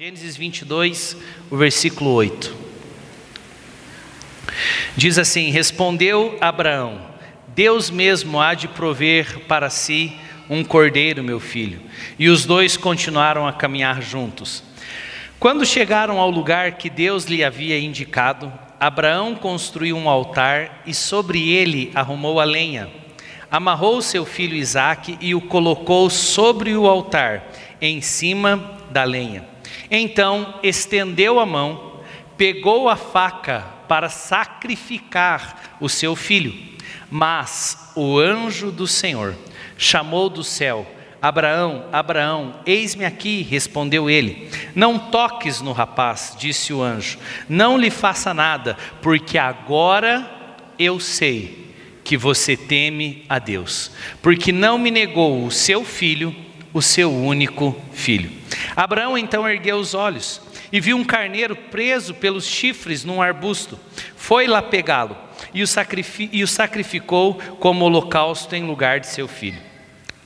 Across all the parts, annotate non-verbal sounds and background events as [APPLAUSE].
Gênesis 22, o versículo 8. Diz assim: Respondeu Abraão: Deus mesmo há de prover para si um cordeiro, meu filho. E os dois continuaram a caminhar juntos. Quando chegaram ao lugar que Deus lhe havia indicado, Abraão construiu um altar e sobre ele arrumou a lenha. Amarrou seu filho Isaque e o colocou sobre o altar, em cima da lenha. Então estendeu a mão, pegou a faca para sacrificar o seu filho. Mas o anjo do Senhor chamou do céu: Abraão, Abraão, eis-me aqui, respondeu ele. Não toques no rapaz, disse o anjo, não lhe faça nada, porque agora eu sei que você teme a Deus, porque não me negou o seu filho, o seu único filho. Abraão então ergueu os olhos e viu um carneiro preso pelos chifres num arbusto. Foi lá pegá-lo e, e o sacrificou como holocausto em lugar de seu filho.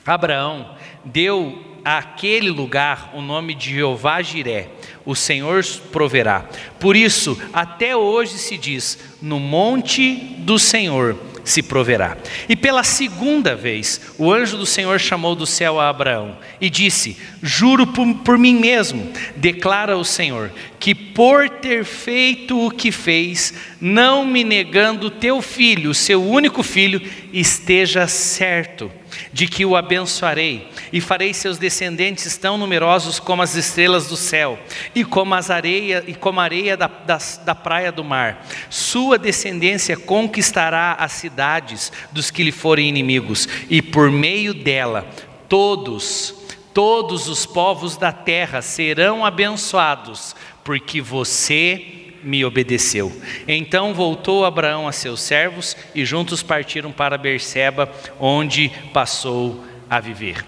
Abraão deu àquele lugar o nome de Jeová Jiré, o Senhor proverá. Por isso, até hoje se diz: no monte do Senhor se proverá. E pela segunda vez, o anjo do Senhor chamou do céu a Abraão e disse: Juro por, por, mim mesmo, declara o Senhor, que por ter feito o que fez, não me negando teu filho, seu único filho, esteja certo de que o abençoarei e farei seus descendentes tão numerosos como as estrelas do céu e como as areia e como a areia da, da, da praia do mar. Sua descendência conquistará as cidades dos que lhe forem inimigos e por meio dela todos todos os povos da terra serão abençoados porque você me obedeceu. Então voltou Abraão a seus servos e juntos partiram para Berseba, onde passou a viver.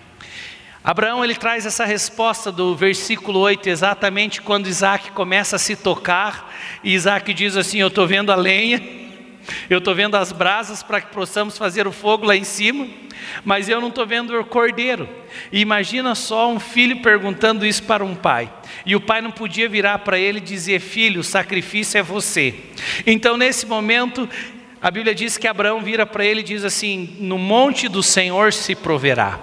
Abraão ele traz essa resposta do versículo 8, exatamente quando Isaac começa a se tocar, e Isaac diz assim: Eu estou vendo a lenha, eu estou vendo as brasas para que possamos fazer o fogo lá em cima, mas eu não estou vendo o cordeiro. E imagina só um filho perguntando isso para um pai. E o pai não podia virar para ele e dizer: Filho, o sacrifício é você. Então, nesse momento, a Bíblia diz que Abraão vira para ele e diz assim: No monte do Senhor se proverá.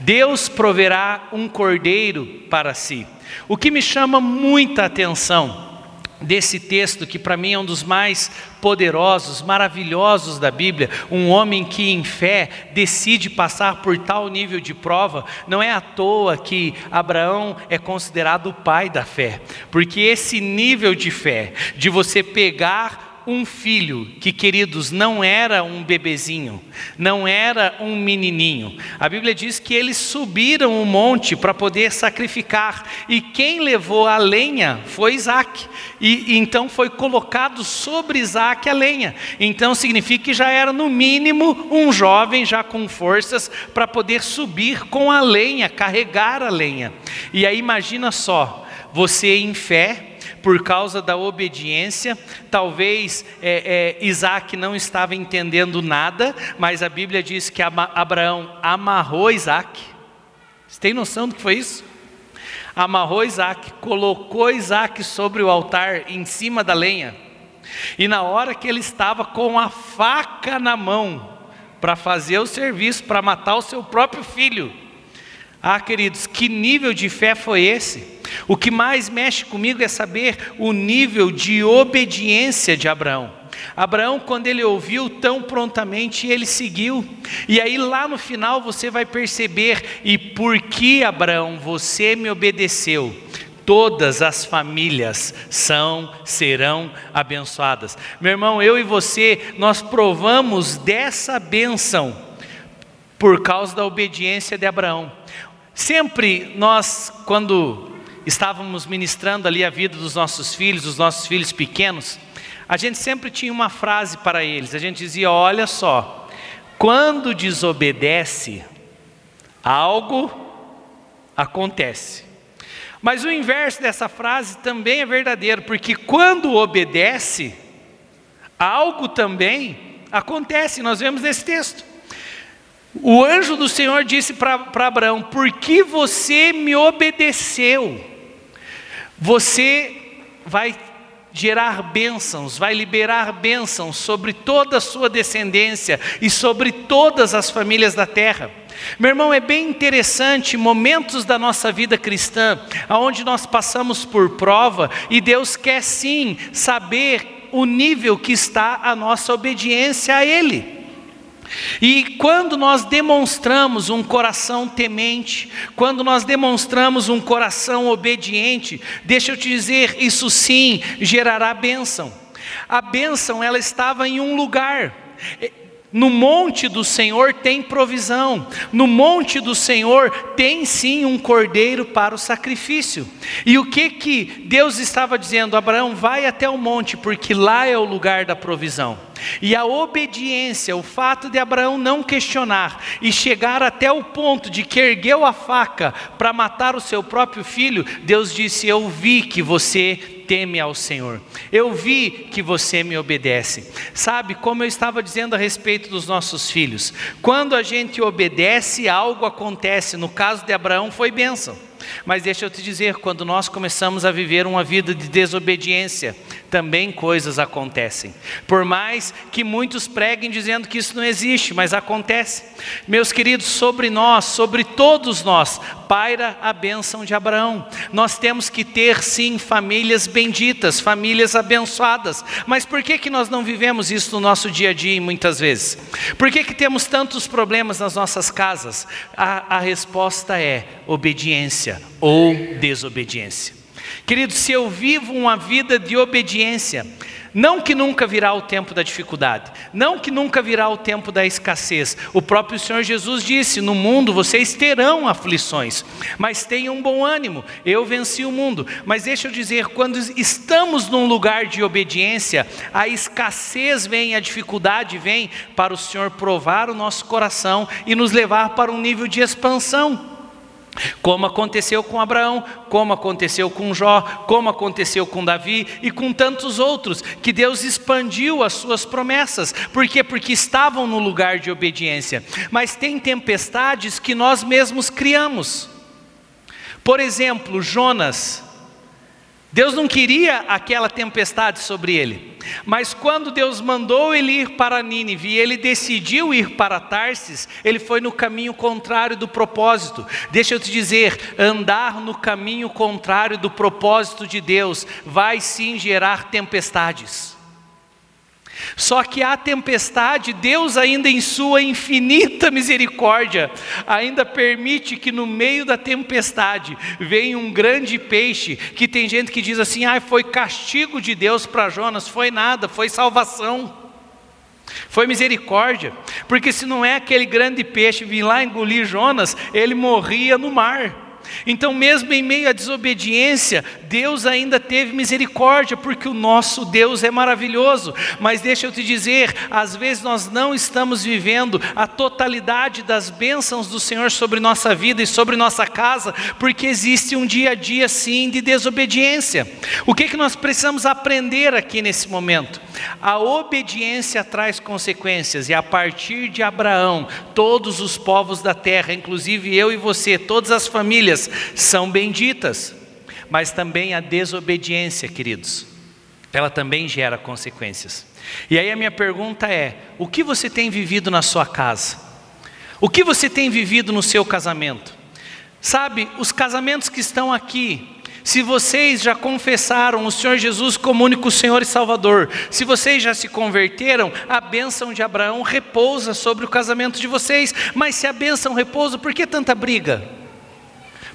Deus proverá um cordeiro para si. O que me chama muita atenção desse texto, que para mim é um dos mais poderosos, maravilhosos da Bíblia, um homem que em fé decide passar por tal nível de prova, não é à toa que Abraão é considerado o pai da fé, porque esse nível de fé, de você pegar um filho que, queridos, não era um bebezinho, não era um menininho. A Bíblia diz que eles subiram o monte para poder sacrificar, e quem levou a lenha foi Isaac, e, e então foi colocado sobre Isaac a lenha. Então significa que já era, no mínimo, um jovem já com forças para poder subir com a lenha, carregar a lenha. E aí imagina só, você em fé, por causa da obediência. Talvez é, é, Isaac não estava entendendo nada, mas a Bíblia diz que Abraão amarrou Isaac. Você tem noção do que foi isso? Amarrou Isaac, colocou Isaac sobre o altar em cima da lenha. E na hora que ele estava com a faca na mão para fazer o serviço, para matar o seu próprio filho, ah, queridos, que nível de fé foi esse? O que mais mexe comigo é saber o nível de obediência de Abraão. Abraão, quando ele ouviu tão prontamente, ele seguiu. E aí lá no final você vai perceber: e por que Abraão você me obedeceu? Todas as famílias são, serão abençoadas. Meu irmão, eu e você, nós provamos dessa bênção por causa da obediência de Abraão. Sempre nós, quando estávamos ministrando ali a vida dos nossos filhos, dos nossos filhos pequenos, a gente sempre tinha uma frase para eles. A gente dizia: Olha só, quando desobedece, algo acontece. Mas o inverso dessa frase também é verdadeiro, porque quando obedece, algo também acontece. Nós vemos nesse texto. O anjo do Senhor disse para Abraão: Por que você me obedeceu? você vai gerar bênçãos, vai liberar bênçãos sobre toda a sua descendência e sobre todas as famílias da terra. Meu irmão, é bem interessante momentos da nossa vida cristã, onde nós passamos por prova e Deus quer sim saber o nível que está a nossa obediência a Ele. E quando nós demonstramos um coração temente, quando nós demonstramos um coração obediente, deixa eu te dizer, isso sim gerará bênção. A bênção ela estava em um lugar. No monte do Senhor tem provisão, no monte do Senhor tem sim um cordeiro para o sacrifício. E o que que Deus estava dizendo? Abraão, vai até o monte, porque lá é o lugar da provisão. E a obediência, o fato de Abraão não questionar e chegar até o ponto de que ergueu a faca para matar o seu próprio filho, Deus disse: Eu vi que você teme ao Senhor, eu vi que você me obedece. Sabe, como eu estava dizendo a respeito dos nossos filhos, quando a gente obedece, algo acontece. No caso de Abraão, foi bênção. Mas deixa eu te dizer, quando nós começamos a viver uma vida de desobediência, também coisas acontecem. Por mais que muitos preguem dizendo que isso não existe, mas acontece. Meus queridos, sobre nós, sobre todos nós, paira a bênção de Abraão. Nós temos que ter sim famílias benditas, famílias abençoadas. Mas por que que nós não vivemos isso no nosso dia a dia muitas vezes? Por que que temos tantos problemas nas nossas casas? A, a resposta é obediência ou desobediência. Querido, se eu vivo uma vida de obediência, não que nunca virá o tempo da dificuldade, não que nunca virá o tempo da escassez. O próprio Senhor Jesus disse: No mundo vocês terão aflições, mas tenham bom ânimo, eu venci o mundo. Mas deixa eu dizer: quando estamos num lugar de obediência, a escassez vem, a dificuldade vem para o Senhor provar o nosso coração e nos levar para um nível de expansão. Como aconteceu com Abraão, como aconteceu com Jó, como aconteceu com Davi e com tantos outros, que Deus expandiu as suas promessas. Por quê? Porque estavam no lugar de obediência. Mas tem tempestades que nós mesmos criamos. Por exemplo, Jonas. Deus não queria aquela tempestade sobre ele. Mas quando Deus mandou ele ir para Nínive e ele decidiu ir para Tarsis, ele foi no caminho contrário do propósito. Deixa eu te dizer, andar no caminho contrário do propósito de Deus vai sim gerar tempestades. Só que a tempestade, Deus ainda em sua infinita misericórdia, ainda permite que no meio da tempestade venha um grande peixe, que tem gente que diz assim: "Ah, foi castigo de Deus para Jonas", foi nada, foi salvação. Foi misericórdia, porque se não é aquele grande peixe vir lá engolir Jonas, ele morria no mar. Então, mesmo em meio à desobediência, Deus ainda teve misericórdia, porque o nosso Deus é maravilhoso. Mas deixa eu te dizer, às vezes nós não estamos vivendo a totalidade das bênçãos do Senhor sobre nossa vida e sobre nossa casa, porque existe um dia a dia sim de desobediência. O que, que nós precisamos aprender aqui nesse momento? A obediência traz consequências, e a partir de Abraão, todos os povos da terra, inclusive eu e você, todas as famílias, são benditas. Mas também a desobediência, queridos, ela também gera consequências. E aí a minha pergunta é: o que você tem vivido na sua casa? O que você tem vivido no seu casamento? Sabe, os casamentos que estão aqui, se vocês já confessaram o Senhor Jesus como único Senhor e Salvador, se vocês já se converteram, a bênção de Abraão repousa sobre o casamento de vocês. Mas se a bênção repousa, por que tanta briga?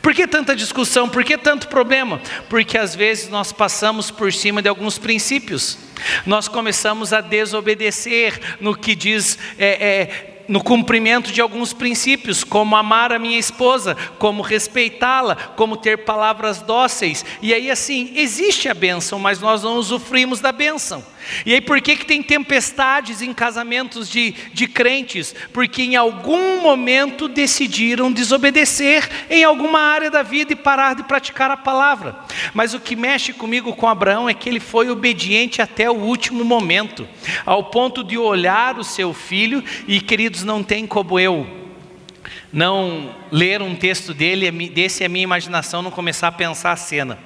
Por que tanta discussão? Por que tanto problema? Porque às vezes nós passamos por cima de alguns princípios. Nós começamos a desobedecer no que diz é, é, no cumprimento de alguns princípios, como amar a minha esposa, como respeitá-la, como ter palavras dóceis. E aí assim, existe a bênção, mas nós não usufruímos da bênção. E aí por que, que tem tempestades em casamentos de, de crentes? Porque em algum momento decidiram desobedecer em alguma área da vida e parar de praticar a palavra. Mas o que mexe comigo com Abraão é que ele foi obediente até o último momento, ao ponto de olhar o seu filho, e queridos, não tem como eu não ler um texto dele, desse a minha imaginação não começar a pensar a cena.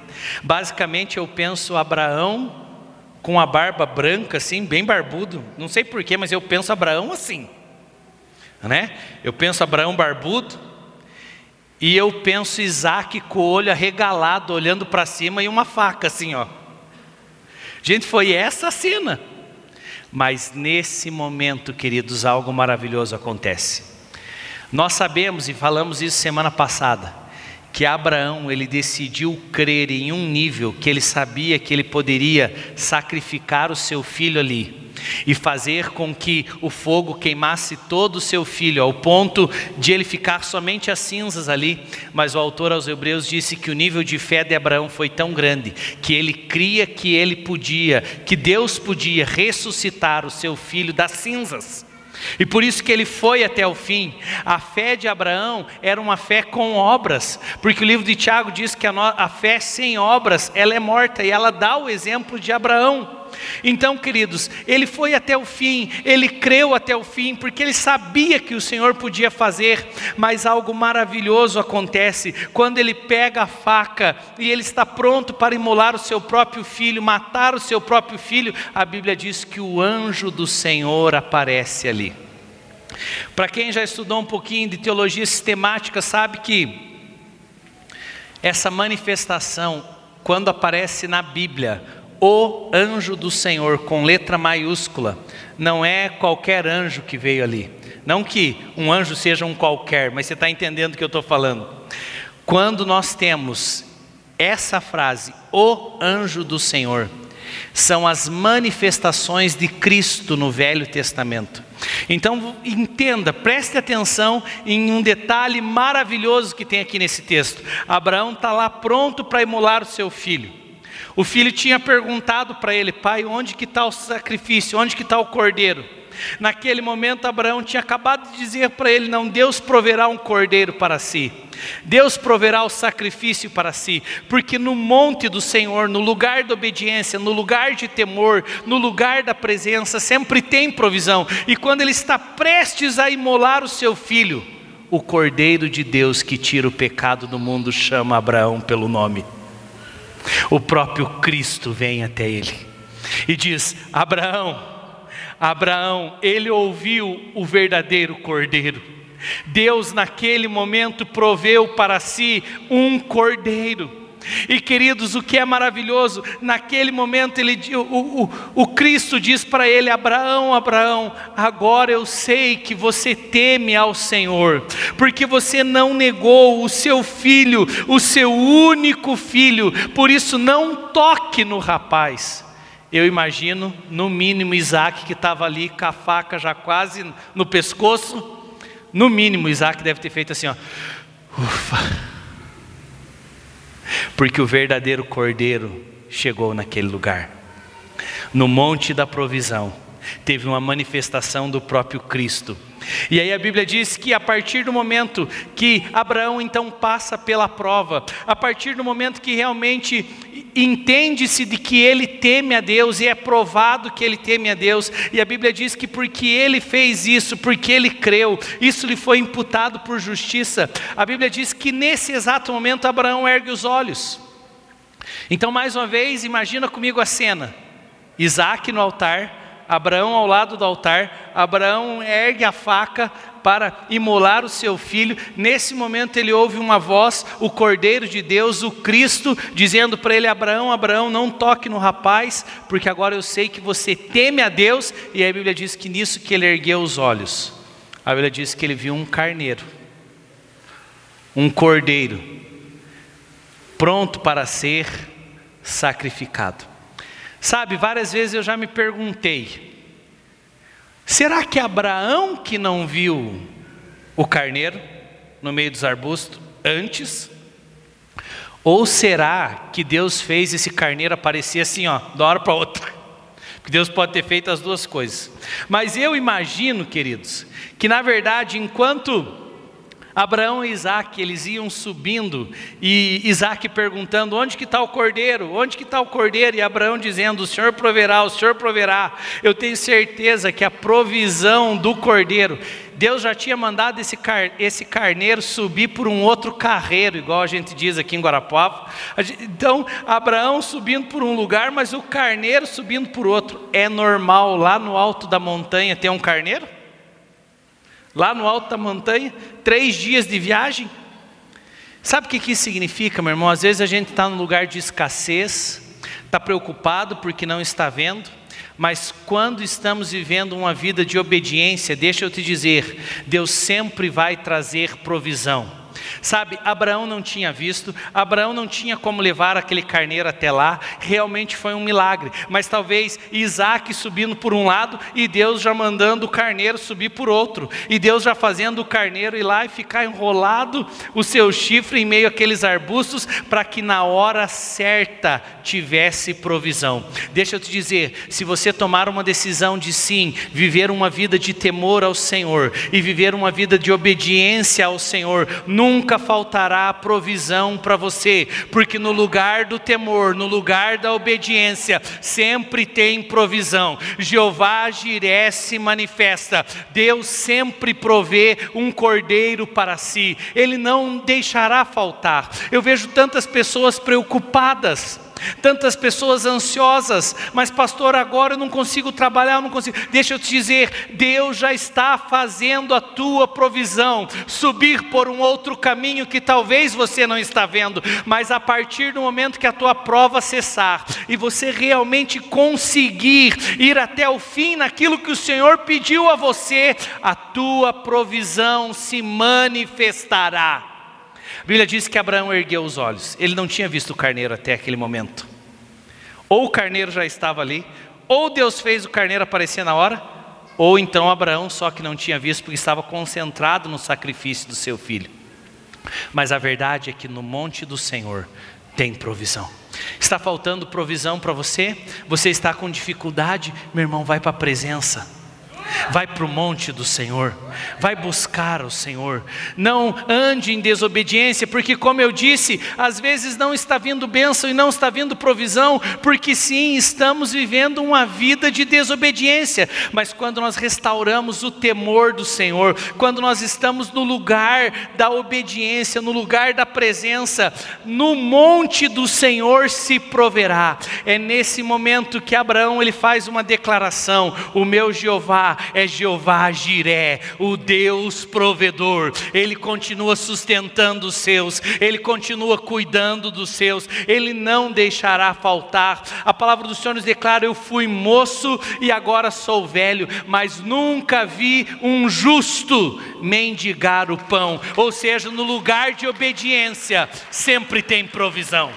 Basicamente eu penso Abraão com a barba branca, assim, bem barbudo. Não sei porquê, mas eu penso Abraão assim. Né? Eu penso Abraão barbudo, e eu penso Isaac com o olho arregalado, olhando para cima e uma faca assim, ó. Gente, foi essa a cena. Mas nesse momento, queridos, algo maravilhoso acontece. Nós sabemos e falamos isso semana passada, que Abraão ele decidiu crer em um nível que ele sabia que ele poderia sacrificar o seu filho ali e fazer com que o fogo queimasse todo o seu filho, ao ponto de ele ficar somente as cinzas ali. Mas o autor aos Hebreus disse que o nível de fé de Abraão foi tão grande que ele cria que ele podia, que Deus podia ressuscitar o seu filho das cinzas. E por isso que ele foi até o fim. A fé de Abraão era uma fé com obras, porque o livro de Tiago diz que a, fé sem obras, ela é morta, e ela dá o exemplo de Abraão. Então, queridos, ele foi até o fim, ele creu até o fim, porque ele sabia que o Senhor podia fazer, mas algo maravilhoso acontece quando ele pega a faca e ele está pronto para imolar o seu próprio filho, matar o seu próprio filho. A Bíblia diz que o anjo do Senhor aparece ali. Para quem já estudou um pouquinho de teologia sistemática, sabe que essa manifestação, quando aparece na Bíblia, o anjo do Senhor, com letra maiúscula, não é qualquer anjo que veio ali. Não que um anjo seja um qualquer, mas você está entendendo o que eu estou falando. Quando nós temos essa frase, o anjo do Senhor, são as manifestações de Cristo no Velho Testamento. Então entenda, preste atenção em um detalhe maravilhoso que tem aqui nesse texto. Abraão está lá pronto para imolar o seu filho. O filho tinha perguntado para ele, pai, onde que está o sacrifício? Onde que está o cordeiro? Naquele momento, Abraão tinha acabado de dizer para ele: Não, Deus proverá um cordeiro para si, Deus proverá o sacrifício para si, porque no monte do Senhor, no lugar da obediência, no lugar de temor, no lugar da presença, sempre tem provisão, e quando ele está prestes a imolar o seu filho, o cordeiro de Deus que tira o pecado do mundo chama Abraão pelo nome. O próprio Cristo vem até ele e diz: Abraão, Abraão, ele ouviu o verdadeiro cordeiro. Deus, naquele momento, proveu para si um cordeiro. E queridos, o que é maravilhoso, naquele momento ele, o, o, o Cristo diz para ele: Abraão, Abraão, agora eu sei que você teme ao Senhor, porque você não negou o seu filho, o seu único filho, por isso não toque no rapaz. Eu imagino, no mínimo, Isaac que estava ali com a faca já quase no pescoço, no mínimo, Isaac deve ter feito assim: ó, ufa porque o verdadeiro cordeiro chegou naquele lugar. No monte da provisão, teve uma manifestação do próprio Cristo. E aí a Bíblia diz que a partir do momento que Abraão então passa pela prova, a partir do momento que realmente entende-se de que ele teme a Deus e é provado que ele teme a Deus, e a Bíblia diz que porque ele fez isso, porque ele creu, isso lhe foi imputado por justiça. A Bíblia diz que nesse exato momento Abraão ergue os olhos. Então, mais uma vez, imagina comigo a cena: Isaac no altar, Abraão ao lado do altar, Abraão ergue a faca para imolar o seu filho. Nesse momento ele ouve uma voz, o Cordeiro de Deus, o Cristo, dizendo para ele: Abraão, Abraão, não toque no rapaz, porque agora eu sei que você teme a Deus. E a Bíblia diz que nisso que ele ergueu os olhos. A Bíblia diz que ele viu um carneiro, um cordeiro, pronto para ser sacrificado. Sabe, várias vezes eu já me perguntei: será que Abraão que não viu o carneiro no meio dos arbustos antes? Ou será que Deus fez esse carneiro aparecer assim, ó, uma hora para outra? [LAUGHS] Porque Deus pode ter feito as duas coisas. Mas eu imagino, queridos, que na verdade, enquanto Abraão e Isaac, eles iam subindo e Isaac perguntando: onde que está o cordeiro? Onde que está o cordeiro? E Abraão dizendo: o Senhor proverá, o Senhor proverá. Eu tenho certeza que a provisão do cordeiro, Deus já tinha mandado esse, car esse carneiro subir por um outro carreiro, igual a gente diz aqui em Guarapuava. Então, Abraão subindo por um lugar, mas o carneiro subindo por outro. É normal lá no alto da montanha ter um carneiro? Lá no alto da montanha, três dias de viagem. Sabe o que isso significa, meu irmão? Às vezes a gente está num lugar de escassez, está preocupado porque não está vendo, mas quando estamos vivendo uma vida de obediência, deixa eu te dizer, Deus sempre vai trazer provisão. Sabe, Abraão não tinha visto, Abraão não tinha como levar aquele carneiro até lá, realmente foi um milagre. Mas talvez Isaac subindo por um lado e Deus já mandando o carneiro subir por outro, e Deus já fazendo o carneiro ir lá e ficar enrolado o seu chifre em meio àqueles arbustos, para que na hora certa tivesse provisão. Deixa eu te dizer, se você tomar uma decisão de sim, viver uma vida de temor ao Senhor e viver uma vida de obediência ao Senhor, nunca nunca faltará provisão para você, porque no lugar do temor, no lugar da obediência, sempre tem provisão. Jeová Jiré se manifesta, Deus sempre provê um cordeiro para si, Ele não deixará faltar. Eu vejo tantas pessoas preocupadas, tantas pessoas ansiosas, mas pastor, agora eu não consigo trabalhar, eu não consigo. Deixa eu te dizer, Deus já está fazendo a tua provisão, subir por um outro caminho que talvez você não está vendo, mas a partir do momento que a tua prova cessar e você realmente conseguir ir até o fim naquilo que o Senhor pediu a você, a tua provisão se manifestará. A Bíblia diz que Abraão ergueu os olhos. Ele não tinha visto o carneiro até aquele momento. Ou o carneiro já estava ali, ou Deus fez o carneiro aparecer na hora, ou então Abraão só que não tinha visto porque estava concentrado no sacrifício do seu filho. Mas a verdade é que no monte do Senhor tem provisão. Está faltando provisão para você? Você está com dificuldade? Meu irmão, vai para a presença vai para o monte do Senhor, vai buscar o Senhor, não ande em desobediência, porque, como eu disse, às vezes não está vindo bênção e não está vindo provisão, porque sim, estamos vivendo uma vida de desobediência, mas quando nós restauramos o temor do Senhor, quando nós estamos no lugar da obediência, no lugar da presença, no monte do Senhor se proverá. É nesse momento que Abraão ele faz uma declaração: o meu É Jeová Jiré, o Deus provedor. Ele continua sustentando os seus, ele continua cuidando dos seus, ele não deixará faltar. A palavra do Senhor nos declara: Eu fui moço e agora sou velho, mas nunca vi um justo mendigar o pão. Ou seja, no lugar de obediência, sempre tem provisão.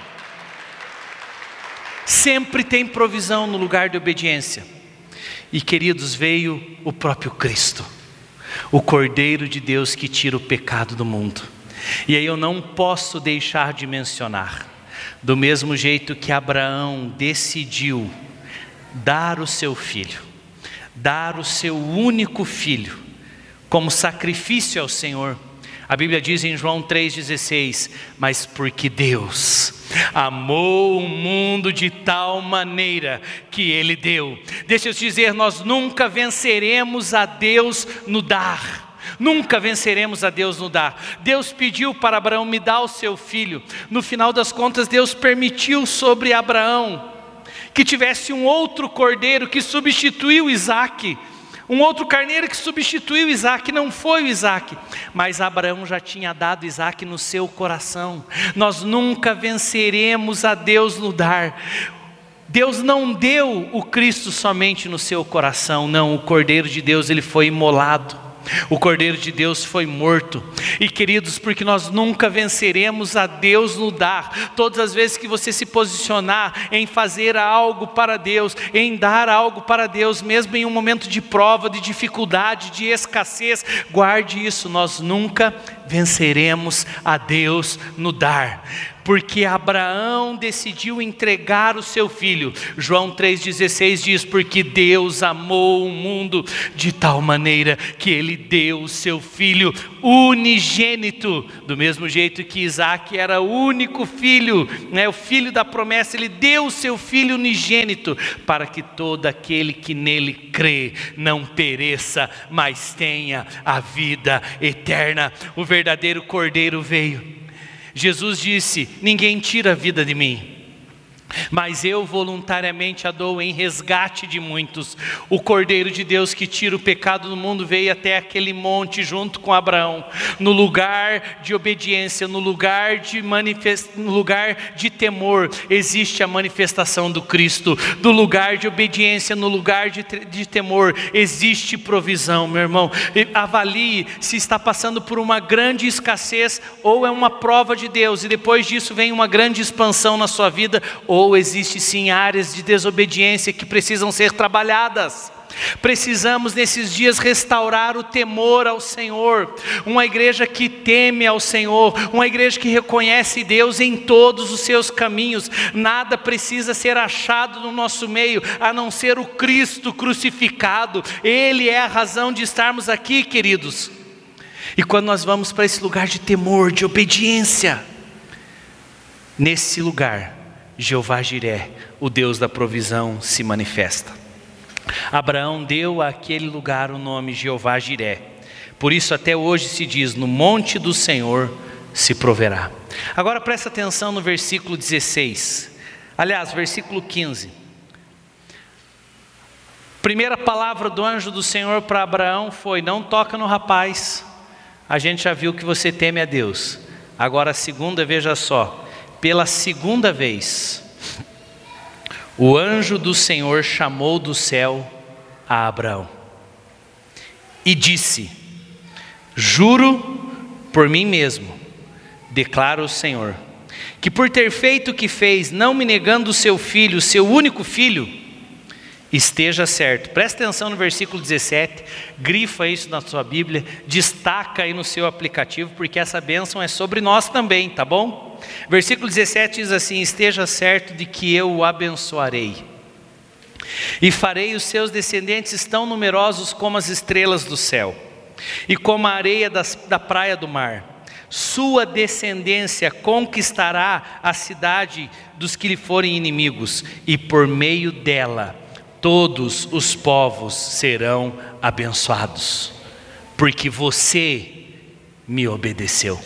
Sempre tem provisão no lugar de obediência. E queridos, veio o próprio Cristo, o Cordeiro de Deus que tira o pecado do mundo. E aí eu não posso deixar de mencionar, do mesmo jeito que Abraão decidiu dar o seu filho, dar o seu único filho, como sacrifício ao Senhor. A Bíblia diz em João 3,16: Mas porque Deus amou o mundo de tal maneira que Ele deu. Deixa eu te dizer, nós nunca venceremos a Deus no dar. Nunca venceremos a Deus no dar. Deus pediu para Abraão me dar o seu filho. No final das contas, Deus permitiu sobre Abraão que tivesse um outro cordeiro que substituiu Isaac um outro carneiro que substituiu Isaac, não foi o Isaac, mas Abraão já tinha dado Isaac no seu coração. Nós nunca venceremos a Deus no dar. Deus não deu o Cristo somente no seu coração, não, o Cordeiro de Deus ele foi imolado. O Cordeiro de Deus foi morto. E queridos, porque nós nunca venceremos a Deus no dar. Todas as vezes que você se posicionar em fazer algo para Deus, em dar algo para Deus, mesmo em um momento de prova, de dificuldade, de escassez, guarde isso, nós nunca venceremos a Deus no dar porque Abraão decidiu entregar o seu filho. João 3,16 diz: Porque Deus amou o mundo de tal maneira que ele deu o seu filho unigênito, do mesmo jeito que Isaac era o único filho, né, o filho da promessa, ele deu o seu filho unigênito, para que todo aquele que nele crê não pereça, mas tenha a vida eterna. O verdadeiro cordeiro veio Jesus disse: Ninguém tira a vida de mim, mas eu voluntariamente a dou em resgate de muitos. O Cordeiro de Deus que tira o pecado do mundo veio até aquele monte junto com Abraão, no lugar de obediência, no lugar de manifest... no lugar de temor, existe a manifestação do Cristo. Do lugar de obediência, no lugar de, de temor, existe provisão, meu irmão. Avalie se está passando por uma grande escassez ou é uma prova de Deus e depois disso vem uma grande expansão na sua vida ou ou existe sim áreas de desobediência que precisam ser trabalhadas. Precisamos nesses dias restaurar o temor ao Senhor, uma igreja que teme ao Senhor, uma igreja que reconhece Deus em todos os seus caminhos. Nada precisa ser achado no nosso meio a não ser o Cristo crucificado. Ele é a razão de estarmos aqui, queridos. E quando nós vamos para esse lugar de temor, de obediência, nesse lugar Jeová Jiré, o Deus da provisão, se manifesta. Abraão deu àquele lugar o nome Jeová Jiré. Por isso até hoje se diz: no monte do Senhor se proverá. Agora presta atenção no versículo 16. Aliás, versículo 15. Primeira palavra do anjo do Senhor para Abraão foi: Não toca no rapaz. A gente já viu que você teme a Deus. Agora a segunda, veja só pela segunda vez, o anjo do Senhor chamou do céu a Abraão e disse: Juro por mim mesmo, declara o Senhor, que por ter feito o que fez, não me negando o seu filho, seu único filho, esteja certo. Presta atenção no versículo 17, grifa isso na sua Bíblia, destaca aí no seu aplicativo, porque essa bênção é sobre nós também, tá bom? Versículo 17 diz assim: Esteja certo de que eu o abençoarei, e farei os seus descendentes tão numerosos como as estrelas do céu, e como a areia das, da praia do mar. Sua descendência conquistará a cidade dos que lhe forem inimigos, e por meio dela todos os povos serão abençoados, porque você me obedeceu.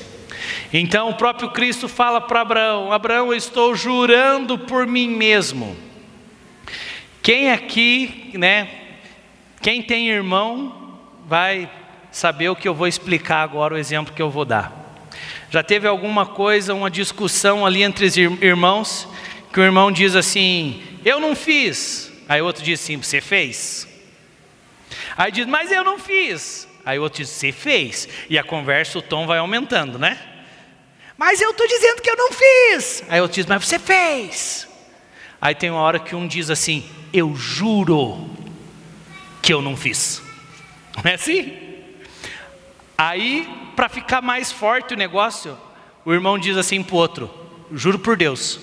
Então o próprio Cristo fala para Abraão: Abraão, eu estou jurando por mim mesmo. Quem aqui, né? Quem tem irmão, vai saber o que eu vou explicar agora, o exemplo que eu vou dar. Já teve alguma coisa, uma discussão ali entre os irmãos, que o irmão diz assim: Eu não fiz. Aí o outro diz assim: Você fez. Aí diz: Mas eu não fiz. Aí o outro diz: Você fez. E a conversa, o tom vai aumentando, né? Mas eu estou dizendo que eu não fiz. Aí eu diz, mas você fez. Aí tem uma hora que um diz assim: Eu juro que eu não fiz. Não é assim? Aí, para ficar mais forte o negócio, o irmão diz assim para o outro: Juro por Deus.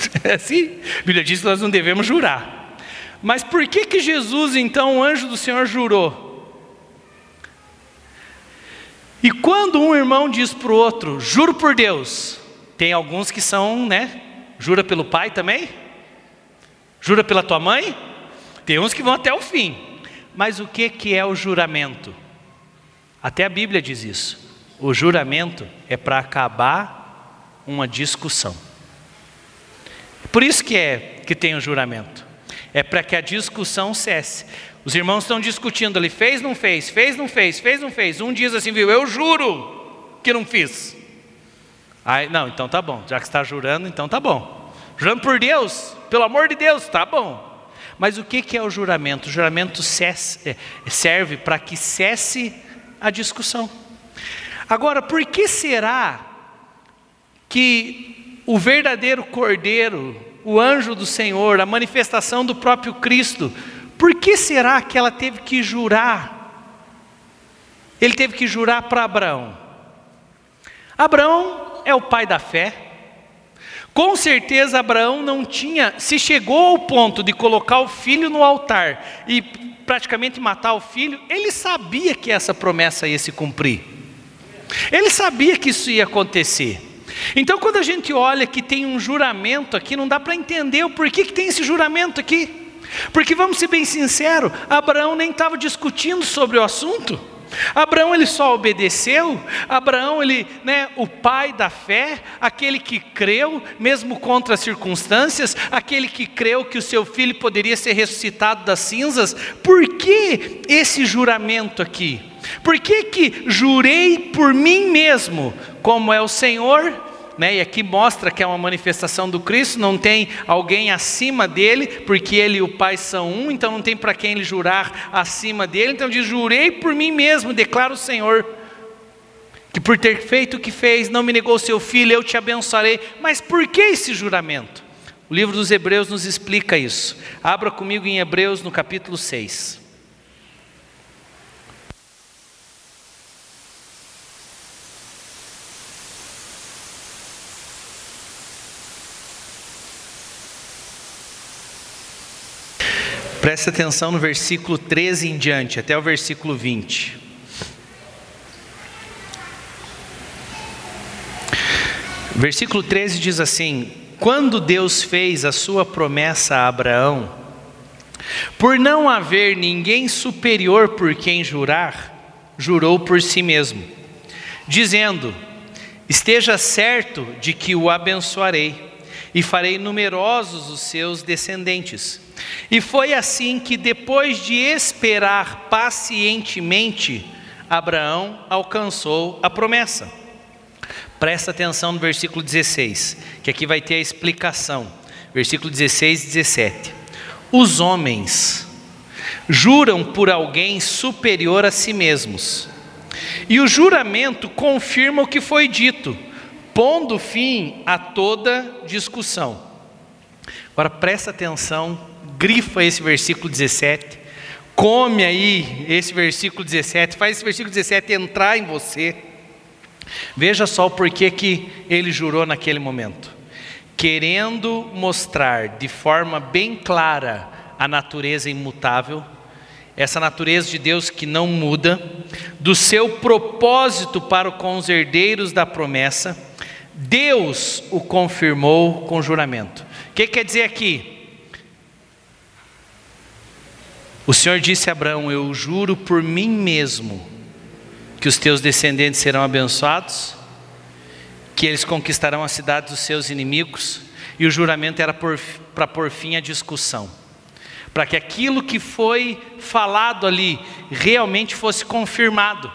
[LAUGHS] É assim? A Bíblia diz que nós não devemos jurar. Mas por que que Jesus, então, o anjo do Senhor, jurou? E quando um irmão diz para o outro, juro por Deus, tem alguns que são, né? Jura pelo pai também? Jura pela tua mãe? Tem uns que vão até o fim. Mas o que, que é o juramento? Até a Bíblia diz isso. O juramento é para acabar uma discussão. Por isso que é que tem o juramento. É para que a discussão cesse. Os irmãos estão discutindo ali, fez, não fez, fez, não fez, fez, não fez. Um diz assim, viu, eu juro que não fiz. Aí, não, então tá bom, já que está jurando, então tá bom. Jurando por Deus, pelo amor de Deus, tá bom. Mas o que é o juramento? O juramento é, serve para que cesse a discussão. Agora, por que será que o verdadeiro cordeiro, o anjo do Senhor, a manifestação do próprio Cristo, por que será que ela teve que jurar ele teve que jurar para Abraão. Abraão é o pai da fé. Com certeza Abraão não tinha, se chegou ao ponto de colocar o filho no altar e praticamente matar o filho, ele sabia que essa promessa ia se cumprir. Ele sabia que isso ia acontecer. Então, quando a gente olha que tem um juramento aqui, não dá para entender o porquê que tem esse juramento aqui. Porque vamos ser bem sinceros, Abraão nem estava discutindo sobre o assunto. Abraão ele só obedeceu. Abraão ele, né, o pai da fé, aquele que creu mesmo contra as circunstâncias, aquele que creu que o seu filho poderia ser ressuscitado das cinzas. Por que esse juramento aqui? Por que que jurei por mim mesmo, como é o Senhor? Né? E aqui mostra que é uma manifestação do Cristo, não tem alguém acima dele, porque ele e o Pai são um, então não tem para quem ele jurar acima dele. Então diz: Jurei por mim mesmo, declara o Senhor, que por ter feito o que fez, não me negou seu filho, eu te abençoarei. Mas por que esse juramento? O livro dos Hebreus nos explica isso. Abra comigo em Hebreus no capítulo 6. Preste atenção no versículo 13 em diante, até o versículo 20. Versículo 13 diz assim: Quando Deus fez a sua promessa a Abraão, por não haver ninguém superior por quem jurar, jurou por si mesmo, dizendo: Esteja certo de que o abençoarei e farei numerosos os seus descendentes. E foi assim que, depois de esperar pacientemente, Abraão alcançou a promessa. Presta atenção no versículo 16, que aqui vai ter a explicação. Versículo 16 e 17. Os homens juram por alguém superior a si mesmos, e o juramento confirma o que foi dito, pondo fim a toda discussão. Agora presta atenção grifa esse versículo 17, come aí esse versículo 17, faz esse versículo 17 entrar em você. Veja só o porquê que ele jurou naquele momento. Querendo mostrar de forma bem clara a natureza imutável, essa natureza de Deus que não muda, do seu propósito para com os herdeiros da promessa, Deus o confirmou com juramento. O que quer dizer aqui? O Senhor disse a Abraão: Eu juro por mim mesmo que os teus descendentes serão abençoados, que eles conquistarão a cidade dos seus inimigos, e o juramento era para pôr fim à discussão, para que aquilo que foi falado ali realmente fosse confirmado.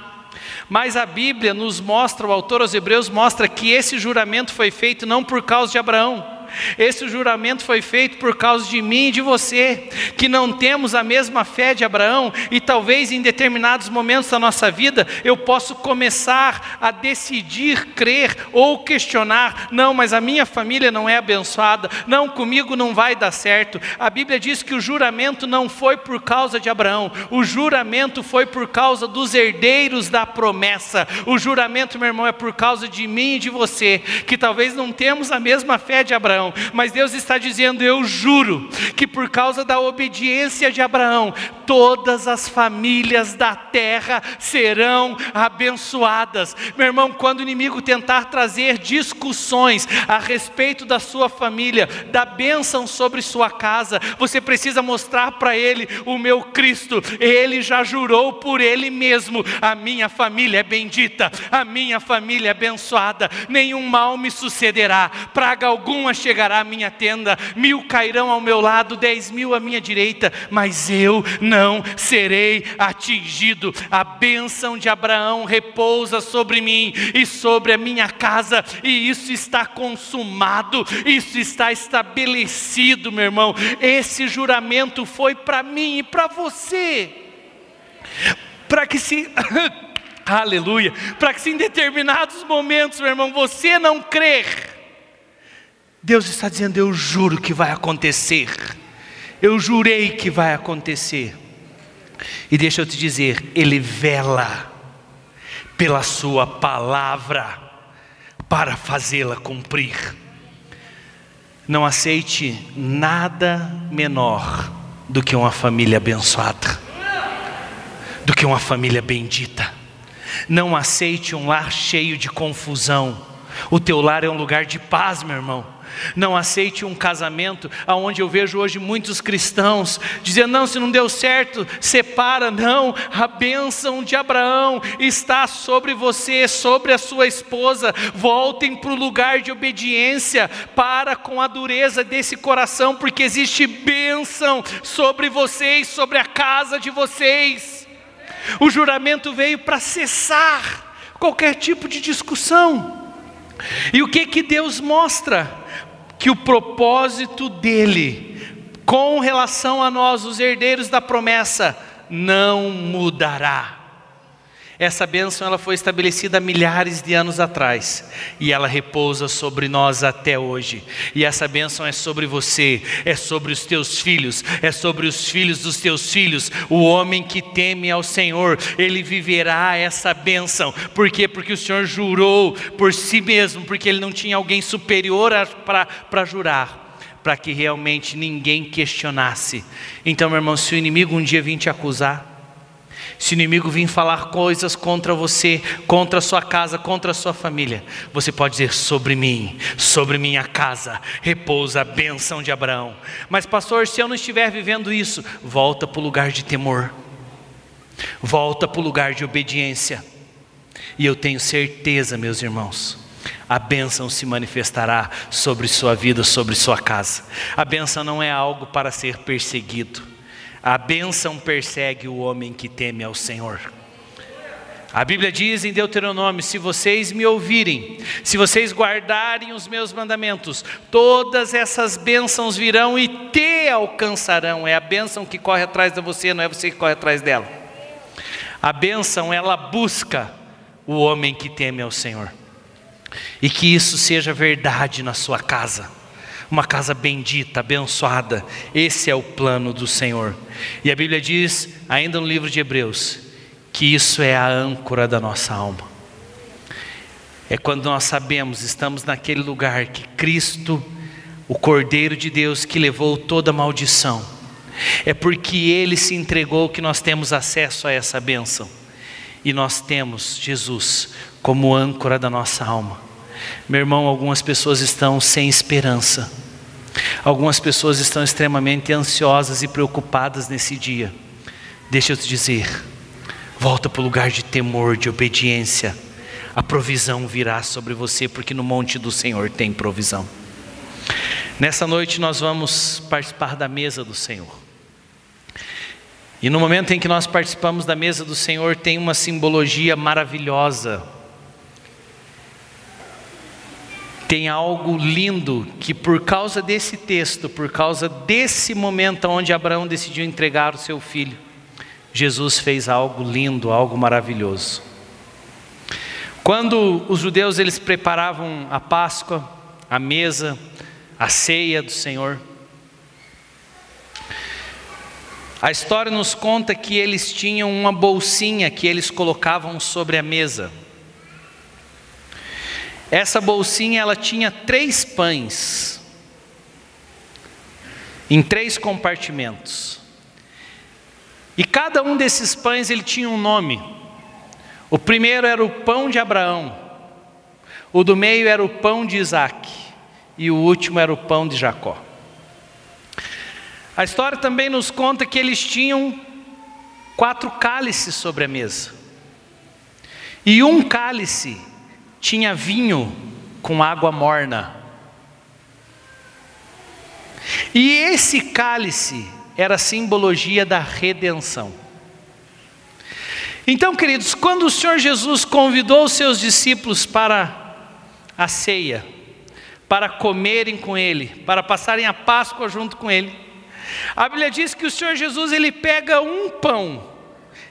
Mas a Bíblia nos mostra, o autor aos Hebreus mostra que esse juramento foi feito não por causa de Abraão, esse juramento foi feito por causa de mim e de você, que não temos a mesma fé de Abraão e talvez em determinados momentos da nossa vida eu posso começar a decidir crer ou questionar, não, mas a minha família não é abençoada, não, comigo não vai dar certo. A Bíblia diz que o juramento não foi por causa de Abraão, o juramento foi por causa dos herdeiros da promessa. O juramento, meu irmão, é por causa de mim e de você, que talvez não temos a mesma fé de Abraão Abraão, mas Deus está dizendo: Eu juro que por causa da obediência de Abraão, todas as famílias da terra serão abençoadas. Meu irmão, quando o inimigo tentar trazer discussões a respeito da sua família, da bênção sobre sua casa, você precisa mostrar para ele o meu Cristo. Ele já jurou por ele mesmo: a minha família é bendita, a minha família é abençoada, nenhum mal me sucederá, praga alguma chegará chegará à minha tenda, mil cairão ao meu lado, dez mil à minha direita, mas eu não serei atingido. A bênção de Abraão repousa sobre mim e sobre a minha casa, e isso está consumado, isso está estabelecido, meu irmão. Esse juramento foi para mim e para você, para que se. [COUGHS] Aleluia. Para que se em determinados momentos, meu irmão, você não crer, Deus está dizendo: Eu juro que vai acontecer. Eu jurei que vai acontecer. E deixa eu te dizer, Ele vela. pela Sua palavra para fazê-la cumprir. Não aceite nada menor do que uma família abençoada, do que uma família bendita. Não aceite um lar cheio de confusão. O teu lar é um lugar de paz, meu irmão. Não aceite um casamento aonde eu vejo hoje muitos cristãos dizendo: não, se não deu certo, separa. Não, a bênção de Abraão está sobre você, sobre a sua esposa. Voltem para o lugar de obediência, para com a dureza desse coração, porque existe bênção sobre vocês, sobre a casa de vocês. O juramento veio para cessar qualquer tipo de discussão. E o que que Deus mostra? Que o propósito dele com relação a nós, os herdeiros da promessa, não mudará. Essa bênção ela foi estabelecida milhares de anos atrás e ela repousa sobre nós até hoje. E essa bênção é sobre você, é sobre os teus filhos, é sobre os filhos dos teus filhos. O homem que teme ao Senhor, ele viverá essa bênção. Por quê? Porque o Senhor jurou por si mesmo, porque ele não tinha alguém superior para jurar para que realmente ninguém questionasse. Então, meu irmão, se o inimigo um dia vir te acusar, se o inimigo vir falar coisas contra você, contra a sua casa, contra a sua família, você pode dizer sobre mim, sobre minha casa, repousa a bênção de Abraão. Mas, pastor, se eu não estiver vivendo isso, volta para o lugar de temor, volta para o lugar de obediência. E eu tenho certeza, meus irmãos, a bênção se manifestará sobre sua vida, sobre sua casa. A bênção não é algo para ser perseguido. A bênção persegue o homem que teme ao Senhor. A Bíblia diz em Deuteronômio: se vocês me ouvirem, se vocês guardarem os meus mandamentos, todas essas bênçãos virão e te alcançarão. É a bênção que corre atrás de você, não é você que corre atrás dela. A bênção, ela busca o homem que teme ao Senhor. E que isso seja verdade na sua casa uma casa bendita, abençoada. Esse é o plano do Senhor. E a Bíblia diz, ainda no livro de Hebreus, que isso é a âncora da nossa alma. É quando nós sabemos, estamos naquele lugar que Cristo, o Cordeiro de Deus que levou toda maldição, é porque Ele se entregou que nós temos acesso a essa bênção. E nós temos Jesus como âncora da nossa alma. Meu irmão, algumas pessoas estão sem esperança. Algumas pessoas estão extremamente ansiosas e preocupadas nesse dia. Deixa eu te dizer, volta para o lugar de temor, de obediência. A provisão virá sobre você, porque no monte do Senhor tem provisão. Nessa noite nós vamos participar da mesa do Senhor. E no momento em que nós participamos da mesa do Senhor, tem uma simbologia maravilhosa tem algo lindo que por causa desse texto, por causa desse momento onde Abraão decidiu entregar o seu filho, Jesus fez algo lindo, algo maravilhoso. Quando os judeus eles preparavam a Páscoa, a mesa, a ceia do Senhor, a história nos conta que eles tinham uma bolsinha que eles colocavam sobre a mesa. Essa bolsinha ela tinha três pães em três compartimentos. E cada um desses pães ele tinha um nome. O primeiro era o pão de Abraão, o do meio era o pão de Isaac e o último era o pão de Jacó. A história também nos conta que eles tinham quatro cálices sobre a mesa. E um cálice tinha vinho com água morna. E esse cálice era simbologia da redenção. Então, queridos, quando o Senhor Jesus convidou os seus discípulos para a ceia, para comerem com Ele, para passarem a Páscoa junto com Ele, a Bíblia diz que o Senhor Jesus ele pega um pão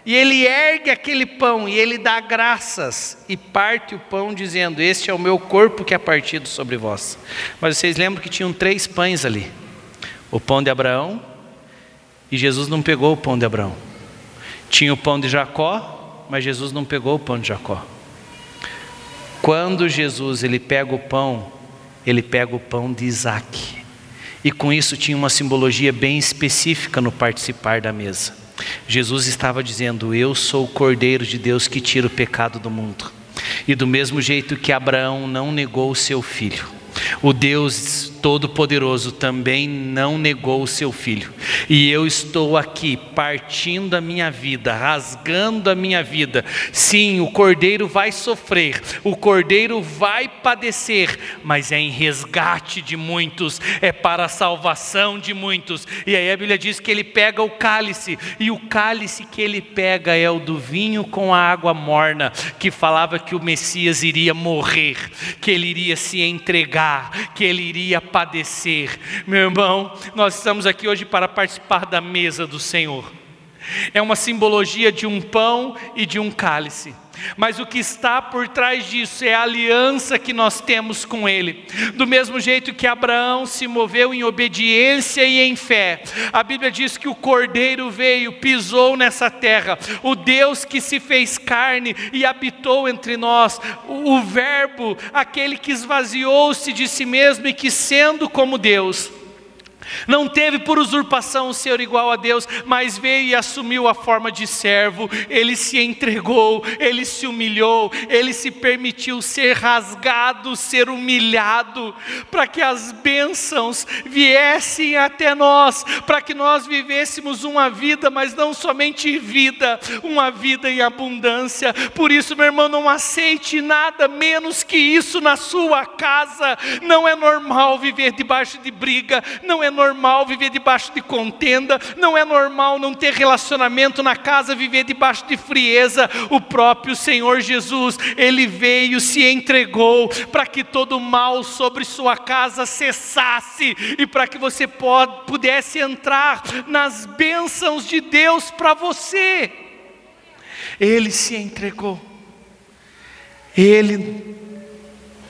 e ele ergue aquele pão e ele dá graças e parte o pão, dizendo: Este é o meu corpo que é partido sobre vós. Mas vocês lembram que tinham três pães ali: o pão de Abraão, e Jesus não pegou o pão de Abraão. Tinha o pão de Jacó, mas Jesus não pegou o pão de Jacó. Quando Jesus ele pega o pão, ele pega o pão de Isaac. E com isso tinha uma simbologia bem específica no participar da mesa. Jesus estava dizendo: Eu sou o Cordeiro de Deus que tira o pecado do mundo. E do mesmo jeito que Abraão não negou o seu filho, o Deus Todo-Poderoso também não negou o seu filho. E eu estou aqui partindo a minha vida, rasgando a minha vida. Sim, o cordeiro vai sofrer, o cordeiro vai padecer, mas é em resgate de muitos, é para a salvação de muitos. E aí a Bíblia diz que ele pega o cálice, e o cálice que ele pega é o do vinho com a água morna, que falava que o Messias iria morrer, que ele iria se entregar, que ele iria. Meu irmão, nós estamos aqui hoje para participar da mesa do Senhor. É uma simbologia de um pão e de um cálice. Mas o que está por trás disso é a aliança que nós temos com Ele. Do mesmo jeito que Abraão se moveu em obediência e em fé, a Bíblia diz que o Cordeiro veio, pisou nessa terra, o Deus que se fez carne e habitou entre nós, o Verbo, aquele que esvaziou-se de si mesmo e que, sendo como Deus, não teve por usurpação o ser igual a Deus, mas veio e assumiu a forma de servo. Ele se entregou, ele se humilhou, ele se permitiu ser rasgado, ser humilhado, para que as bênçãos viessem até nós, para que nós vivêssemos uma vida, mas não somente vida, uma vida em abundância. Por isso, meu irmão, não aceite nada menos que isso na sua casa. Não é normal viver debaixo de briga, não é normal viver debaixo de contenda, não é normal não ter relacionamento na casa, viver debaixo de frieza. O próprio Senhor Jesus, ele veio, se entregou para que todo mal sobre sua casa cessasse e para que você pudesse entrar nas bênçãos de Deus para você. Ele se entregou. Ele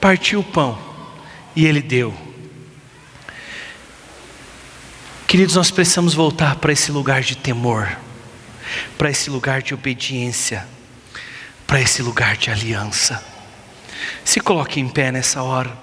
partiu o pão e ele deu. Queridos, nós precisamos voltar para esse lugar de temor, para esse lugar de obediência, para esse lugar de aliança. Se coloque em pé nessa hora.